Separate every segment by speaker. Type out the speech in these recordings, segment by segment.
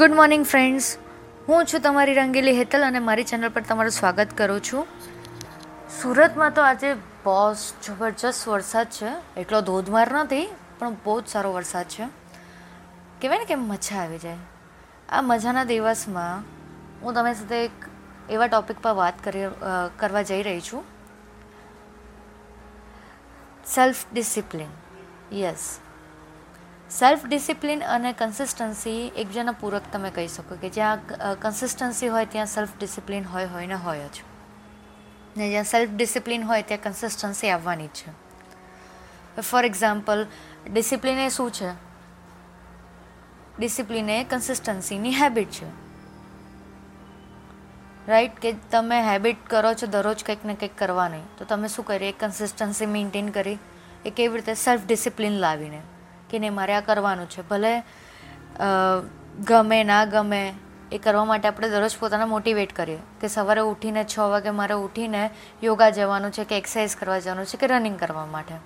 Speaker 1: Good morning friends હું છું તમારી રંગીલી હેતલ અને મારી ચેનલ પર તમારું સ્વાગત કરું છું. સુરતમાં તો આજે બહુ જબરજસ્ત વરસાદ છે. એટલો ધોધમાર નથી, પણ બહુ જ સારો વરસાદ છે. કહેવાય ને કે મજા આવી જાય. આ મજાના દિવસમાં હું તમારી સાથે એક એવા ટૉપિક પર વાત કરી કરવા જઈ રહી છું. Self discipline yes self discipline અને કન્સિસ્ટન્સી એકબીજાના પૂરક તમે કહી શકો કે જ્યાં કન્સિસ્ટન્સી હોય ત્યાં સેલ્ફ ડિસિપ્લિન હોય હોય ને હોય જ. ને જ્યાં સેલ્ફ ડિસિપ્લિન હોય ત્યાં કન્સિસ્ટન્સી આવવાની જ છે. ફોર એક્ઝામ્પલ ડિસિપ્લિન એ શું છે? ડિસિપ્લિન એ કન્સિસ્ટન્સીની હેબિટ છે. રાઈટ કે તમે હેબિટ કરો છો દરરોજ કંઈક ને કંઈક કરવાની. તો તમે શું કરી? એ કન્સિસ્ટન્સી મેન્ટેન કરી. એ કેવી રીતે સેલ્ફ ડિસિપ્લિન લાવીને. કે નહીં મારે આ કરવાનું છે. ભલે ગમે, ના ગમે, એ કરવા માટે આપણે દરરોજ પોતાને મોટિવેટ કરીએ કે સવારે ઉઠીને છ વાગે મારે ઉઠીને યોગા જવાનું છે કે એક્સરસાઇઝ કરવા જવાનું છે કે રનિંગ કરવા માટે.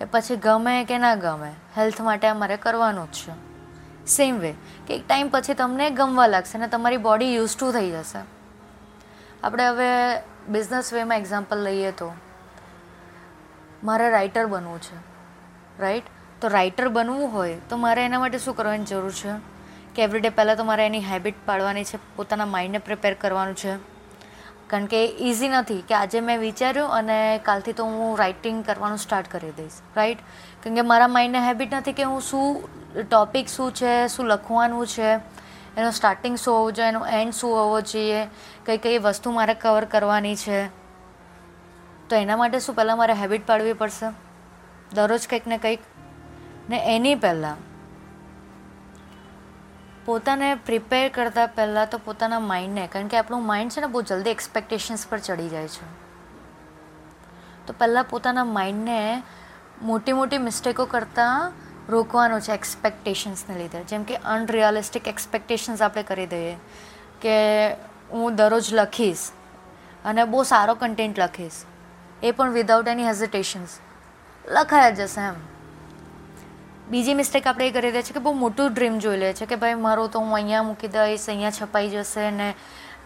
Speaker 1: એ પછી ગમે કે ના ગમે હેલ્થ માટે મારે કરવાનું જ છે. સેમ વે કે એક ટાઈમ પછી તમને ગમવા લાગશે અને તમારી બોડી યુઝ ટુ થઈ જશે. આપણે હવે બિઝનેસ વેમાં એક્ઝામ્પલ લઈએ તો, મારે રાઇટર બનવું છે રાઈટ તો રાઇટર બનવું હોય, તો મારે એના માટે શું કરવાની જરૂર છે? કે એવરીડે પહેલાં તો મારે એની હેબિટ પાડવાની છે, પોતાના માઇન્ડને પ્રિપેર કરવાનું છે. કારણ કે ઇઝી નથી કે આજે મેં વિચાર્યું અને કાલથી તો હું રાઇટિંગ કરવાનું સ્ટાર્ટ કરી દઈશ રાઈટ કારણ કે મારા માઇન્ડને હેબિટ નથી કે હું શું ટોપિક શું છે, શું લખવાનું છે, એનો સ્ટાર્ટિંગ શું હોવું જોઈએ, એનો એન્ડ શું હોવો જોઈએ, કઈ કઈ વસ્તુ મારે કવર કરવાની છે. તો એના માટે શું પહેલાં મારે હેબિટ પાડવી પડશે? દરરોજ કંઈક ને કંઈક ને એની પહેલાં. પોતાને પ્રિપેર કરતાં પહેલાં તો પોતાના માઇન્ડને કારણ કે આપણું માઇન્ડ છે ને બહુ જલ્દી એક્સપેક્ટેશન્સ પર ચડી જાય છે. તો પહેલાં પોતાના માઇન્ડને મોટી મોટી મિસ્ટેકો કરતાં રોકવાનું છે એક્સપેક્ટેશન્સને લીધે. જેમ કે અનરિયાલિસ્ટિક એક્સપેક્ટેશન્સ આપણે કરી દઈએ કે હું દરરોજ લખીશ અને બહુ સારો કન્ટેન્ટ લખીશ. એ પણ વિધાઉટ એની હેઝિટેશન્સ લખાયા જશે એમ. બીજી મિસ્ટેક આપણે એ કરી દઈએ છીએ કે બહુ મોટું ડ્રીમ જોઈ લે છે કે ભાઈ મારું તો હું અહીંયા મૂકી દઈશ, અહીંયા છપાઈ જશે ને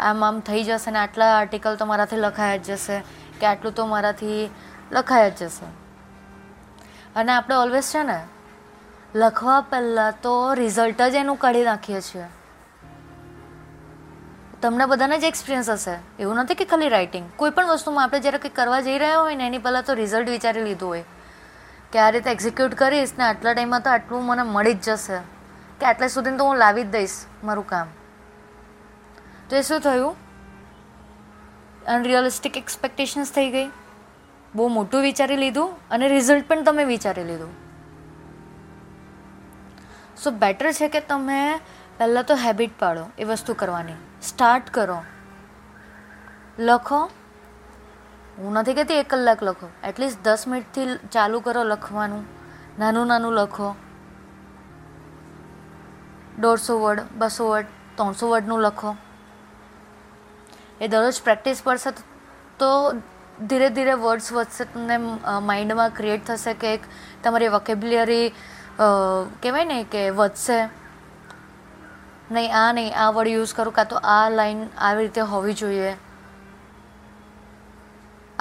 Speaker 1: આમ આમ થઈ જશે ને આટલા આર્ટિકલ તો મારાથી લખાયા જ જશે કે આટલું તો મારાથી લખાયા જ જશે. અને આપણે ઓલવેઝ છે ને લખવા પહેલાં તો રિઝલ્ટ જ એનું કાઢી નાખીએ છીએ. તમને બધાને જ એક્સપિરિયન્સ હશે. એવું નથી કે ખાલી રાઇટિંગ કોઈ પણ વસ્તુમાં આપણે જ્યારે કંઈક કરવા જઈ રહ્યા હોય ને એની પહેલાં તો રિઝલ્ટ વિચારી લીધું હોય. કે આ રીતે એક્ઝિક્યુટ કરીશ ને આટલા ટાઈમમાં તો આટલું મને મળી જ જશે. કે આટલા સુધી તો હું લાવી જ દઈશ મારું કામ. તો એ શું થયું? અનરિયલિસ્ટિક એક્સપેક્ટેશન્સ થઈ ગઈ. બહુ મોટું વિચારી લીધું અને રિઝલ્ટ પણ તમે વિચારી લીધું. સો બેટર છે કે તમે પહેલાં તો હેબિટ પાડો એ વસ્તુ કરવાની. સ્ટાર્ટ કરો. લખો. હું નથી કહેતી એક કલાક લખો. એટલીસ્ટ દસ મિનિટથી ચાલુ કરો લખવાનું. નાનું નાનું લખો. દોઢસો વર્ડ બસો વર્ડ ત્રણસો વર્ડનું લખો. એ દરરોજ પ્રેક્ટિસ કરશે તો ધીરે ધીરે વર્ડ્સ વધશે, તમને માઇન્ડમાં ક્રિએટ થશે કે એક તમારી વોકેબ્યુલરી કહેવાય ને કે વધશે. નહીં, આ નહીં, આ વર્ડ યુઝ કરું, કાં તો આ લાઈન આવી રીતે હોવી જોઈએ.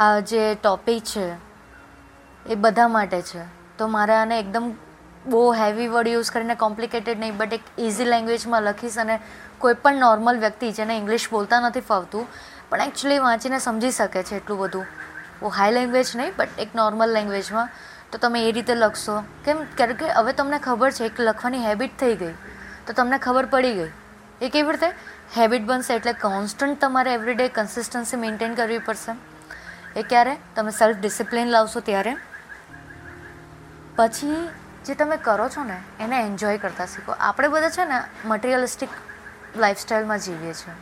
Speaker 1: આ જે ટોપિક છે, એ બધા માટે છે. તો મારે આને એકદમ બહુ હેવી વર્ડ યુઝ કરીને કોમ્પ્લિકેટેડ નહીં બટ એક ઇઝી લેંગ્વેજમાં લખીશ અને કોઈ પણ નોર્મલ વ્યક્તિ જેને ઇંગ્લિશ બોલતા નથી ફાવતું, પણ એકચ્યુઅલી વાંચીને સમજી શકે છે એટલું બધું. બહુ હાઈ લેંગ્વેજ નહીં બટ એક નોર્મલ લેંગ્વેજમાં તો તમે એ રીતે લખશો. કેમ? કારણ કે હવે તમને ખબર છે, એક લખવાની હેબિટ થઈ ગઈ. તો તમને ખબર પડી ગઈ. એ કેવી રીતે? હેબિટ બનશે એટલે કોન્સ્ટન્ટ તમારે એવરીડે કન્સિસ્ટન્સી મેન્ટેન કરવી પડશે. એ ક્યારે? તમે સેલ્ફ ડિસિપ્લિન લાવશો ત્યારે? પછી જે તમે કરો છો ને, એને એન્જોય કરતા શીખો. આપણે બધા છે ને મટિરિયલિસ્ટિક લાઈફસ્ટાઈલમાં જીવીએ છીએ.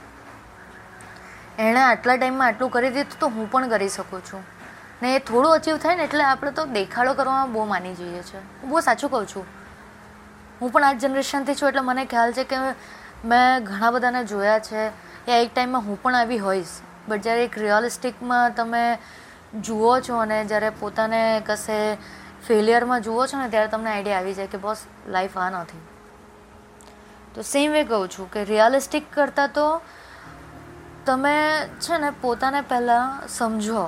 Speaker 1: એણે આટલા ટાઈમમાં આટલું કરી દીધું તો હું પણ કરી શકું છું. ને એ થોડું અચીવ થાય ને, એટલે આપણે તો દેખાડો કરવામાં બહુ માની જઈએ છીએ. હું બહુ સાચું કહું છું. હું પણ આ જનરેશનથી છું, એટલે મને ખ્યાલ છે કે મેં ઘણા બધાને જોયા છે. એ એક ટાઈમમાં હું પણ આવી હોઈશ. બટ જ્યારે એક રિયલિસ્ટિકમાં તમે જુઓ છો અને જ્યારે પોતાને કશે ફેલિયરમાં જુઓ છો ને, ત્યારે તમને આઈડિયા આવી જાય કે બોસ લાઈફ આ નથી. તો સેમ વે કહું છું કે રિયાલિસ્ટિક કરતાં તો તમે છે ને પોતાને પહેલાં સમજો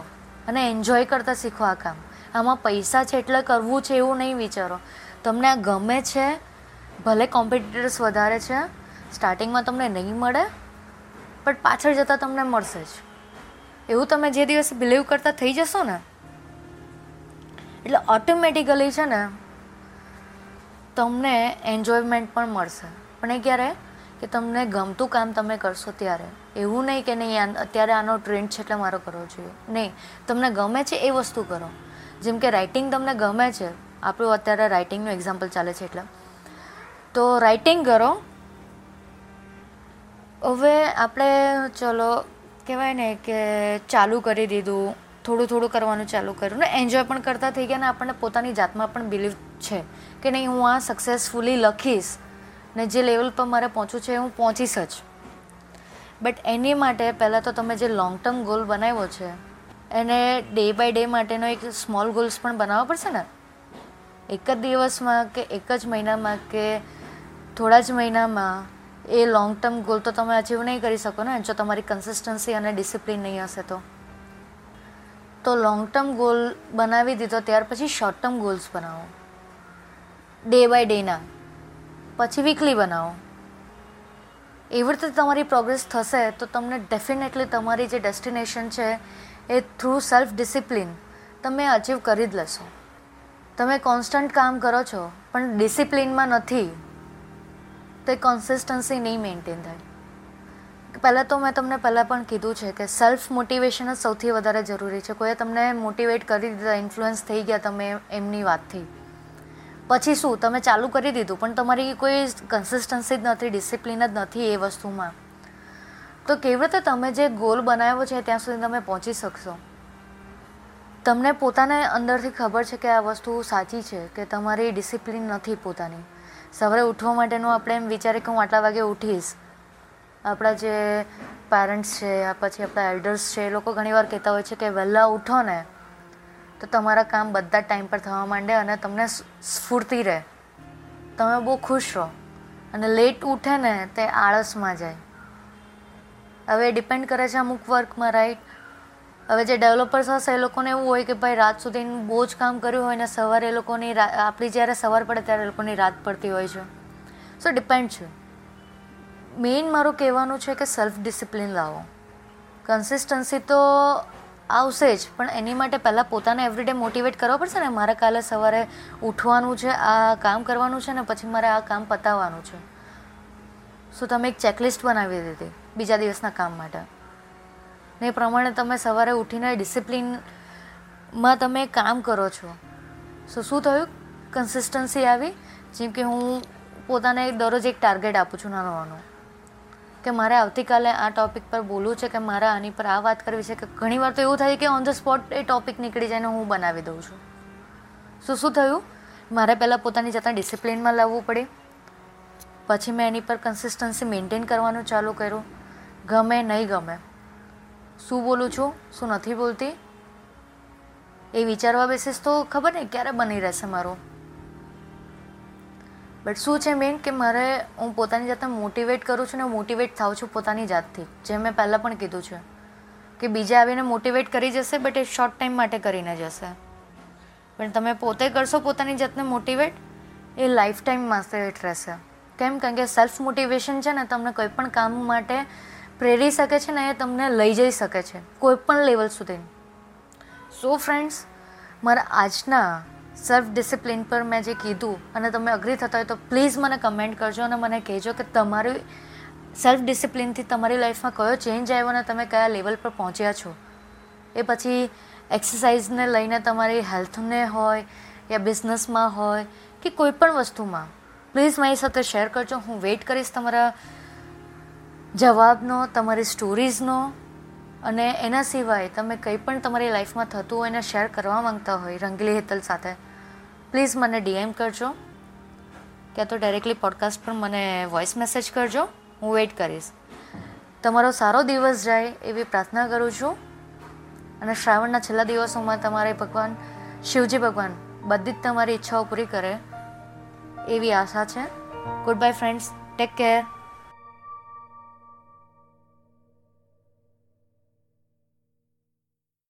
Speaker 1: અને એન્જોય કરતાં શીખો આ કામ. આમાં પૈસા છે એટલે કરવું છે એવું નહીં વિચારો. તમને આ ગમે છે, ભલે કોમ્પિટિટર્સ વધારે છે સ્ટાર્ટિંગમાં તમને નહીં મળે બટ પાછળ જતાં તમને મળશે જ. એવું તમે જે દિવસે બિલીવ કરતા થઈ જશો ને, એટલે ઓટોમેટિકલી છે ને, તમને એન્જોયમેન્ટ પણ મળશે. પણ એ ક્યારે? કે તમને ગમતું કામ તમે કરશો ત્યારે. એવું નહીં કે નહીં અત્યારે આનો ટ્રેન્ડ છે એટલે મારો કરવો જોઈએ. નહીં, તમને ગમે છે એ વસ્તુ કરો. જેમ કે રાઇટિંગ તમને ગમે છે. આપણું અત્યારે રાઇટિંગનું એક્ઝામ્પલ ચાલે છે એટલે. તો રાઇટિંગ કરો. હવે આપણે ચલો કહેવાય ને કે ચાલુ કરી દીધું, થોડું થોડું કરવાનું ચાલુ કર્યું ને એન્જોય પણ કરતા થઈ ગયા ને આપણને પોતાની જાતમાં પણ બિલીવ છે કે નહીં, હું આ સક્સેસફુલી લખીશ ને જે લેવલ પર મારે પહોંચવું છે હું પહોંચીશ જ. બટ એની માટે પહેલાં તો તમે જે લોંગ ટર્મ ગોલ બનાવ્યો છે, એને ડે બાય ડે માટેનો એક સ્મોલ ગોલ્સ પણ બનાવવા પડશે ને? એક જ દિવસમાં કે એક જ મહિનામાં કે થોડા જ મહિનામાં? એ લોંગ ટર્મ ગોલ તો તમે અચીવ નહીં કરી શકો ને, જો તમારી કન્સિસ્ટન્સી અને ડિસિપ્લિન નહીં હશે તો. તો લોંગ ટર્મ ગોલ બનાવી દીધો, ત્યાર પછી શોર્ટ ટર્મ ગોલ્સ બનાવો. ડે બાય ડેના પછી વીકલી બનાવો. એવી રીતે તમારી પ્રોગ્રેસ થશે તો તમને ડેફિનેટલી તમારી જે ડેસ્ટિનેશન છે એ થ્રુ સેલ્ફ ડિસિપ્લિન તમે અચીવ કરી જ લેશો. તમે કોન્સ્ટન્ટ કામ કરો છો, પણ ડિસિપ્લિનમાં નથી. તો એ કન્સિસ્ટન્સી નહીં મેન્ટેન થાય. પહેલાં તો મેં તમને પહેલાં પણ કીધું છે કે સેલ્ફ મોટિવેશન જ સૌથી વધારે જરૂરી છે. કોઈએ તમને મોટિવેટ કરી દીધા ઇન્ફ્લુઅન્સ થઈ ગયા તમે એમની વાતથી. પછી શું? તમે ચાલુ કરી દીધું, પણ તમારી કોઈ કન્સિસ્ટન્સી જ નથી ડિસિપ્લિન જ નથી એ વસ્તુમાં. તો કેવી રીતે તમે જે ગોલ બનાવ્યો છે ત્યાં સુધી તમે પહોંચી શકશો? તમને પોતાને અંદરથી ખબર છે કે આ વસ્તુ સાચી છે, કે તમારી ડિસિપ્લિન નથી પોતાની. સવારે ઉઠવા માટેનું આપણે એમ વિચારીએ કે હું આટલા વાગે ઉઠીશ. આપણા જે પેરેન્ટ્સ છે પછી આપણા એલ્ડર્સ છે, એ લોકો ઘણીવાર કહેતા હોય છે કે વહેલા ઉઠો ને, તો તમારા કામ બધા ટાઈમ પર થવા માંડે અને તમને સ્ફૂર્તિ રહે. તમે બહુ ખુશ રહો. અને લેટ ઉઠે ને, તે આળસમાં જાય. હવે ડિપેન્ડ કરે છે અમુક વર્કમાં રાઈટ હવે જે ડેવલપર્સ હશે એ લોકોને એવું હોય કે ભાઈ રાત સુધી બહુ જ કામ કર્યું હોય ને સવારે એ લોકોની આપણી જ્યારે સવાર પડે ત્યારે એ લોકોની રાત પડતી હોય છે. સો ડિપેન્ડ છે. મેઇન મારું કહેવાનું છે કે સેલ્ફ ડિસિપ્લિન લાવો. કન્સિસ્ટન્સી તો આવશે જ, પણ એની માટે પહેલાં પોતાને એવરીડે મોટિવેટ કરવો પડશે ને? મારે કાલે સવારે ઉઠવાનું છે, આ કામ કરવાનું છે ને પછી મારે આ કામ પતાવવાનું છે. શું તમે એક ચેકલિસ્ટ બનાવી દીધી બીજા દિવસના કામ માટે. ને એ પ્રમાણે તમે સવારે ઉઠીને ડિસિપ્લિનમાં તમે કામ કરો છો. સો શું થયું? કન્સિસ્ટન્સી આવી. જેમ કે હું પોતાને દરરોજ એક ટાર્ગેટ આપું છું નાનો નાનો કે મારે આવતીકાલે આ ટૉપિક પર બોલવું છે કે મારે આની પર આ વાત કરવી છે કે ઘણીવાર તો એવું થાય કે ઓન ધ સ્પોટ એ ટૉપિક નીકળી જાય ને હું બનાવી દઉં છું. શું શું થયું? મારે પહેલાં પોતાની જાતને ડિસિપ્લિનમાં લાવવું પડે. પછી મેં એની પર કન્સિસ્ટન્સી મેન્ટેન કરવાનું ચાલુ કર્યું. ગમે નહીં ગમે. શું બોલું છું? શું નથી બોલતી? એ વિચારવા બેસીસ તો ખબર નહીં ક્યારે બની રહેશે મારું. બટ શું છે મેન કે મારે, હું પોતાની જાતને મોટિવેટ કરું છું ને મોટિવેટ થાઉં છું પોતાની જાતથી. જે મેં પહેલાં પણ કીધું છે. કે બીજા આવીને મોટિવેટ કરી જશે બટ એ શોર્ટ ટાઈમ માટે કરીને જશે. પણ તમે પોતે કરશો પોતાની જાતને મોટિવેટ એ લાઈફ ટાઈમ માસ્ટરેટ રહેશે. કેમ? કારણ કે સેલ્ફ મોટિવેશન છે ને, તમને કોઈ પણ કામ માટે પ્રેરી શકે છે ને એ તમને લઈ જઈ શકે છે, કોઈ પણ લેવલ સુધી સો ફ્રેન્ડ્સ મારા આજના સેલ્ફ ડિસિપ્લિન પર મેં જે કીધું અને તમે અગ્રી થતા હોય તો પ્લીઝ મને કમેન્ટ કરજો અને મને કહેજો કે તમારી સેલ્ફ ડિસિપ્લિનથી તમારી લાઈફમાં કયો ચેન્જ આવ્યો અને તમે કયા લેવલ પર પહોંચ્યા છો. એ પછી એક્સરસાઇઝને લઈને તમારી હેલ્થને હોય યા બિઝનેસમાં હોય કે કોઈ પણ વસ્તુમાં પ્લીઝ મારી સાથે શેર કરજો. હું વેઇટ કરીશ તમારા જવાબનો, તમારી સ્ટોરીઝનો અને એના સિવાય તમે કંઈ પણ તમારી લાઈફમાં થતું હોય એને શેર કરવા માંગતા હોય રંગીલી હેતલ સાથે, પ્લીઝ મને ડીએમ કરજો. ક્યાં તો ડાયરેક્ટલી પોડકાસ્ટ પર મને વોઇસ મેસેજ કરજો. હું વેઇટ કરીશ. તમારો સારો દિવસ જાય એવી પ્રાર્થના કરું છું. અને શ્રાવણના છેલ્લા દિવસોમાં તમારે ભગવાન, શિવજી ભગવાન, બધી જ તમારી ઈચ્છાઓ પૂરી કરે એવી આશા છે. Good bye friends take care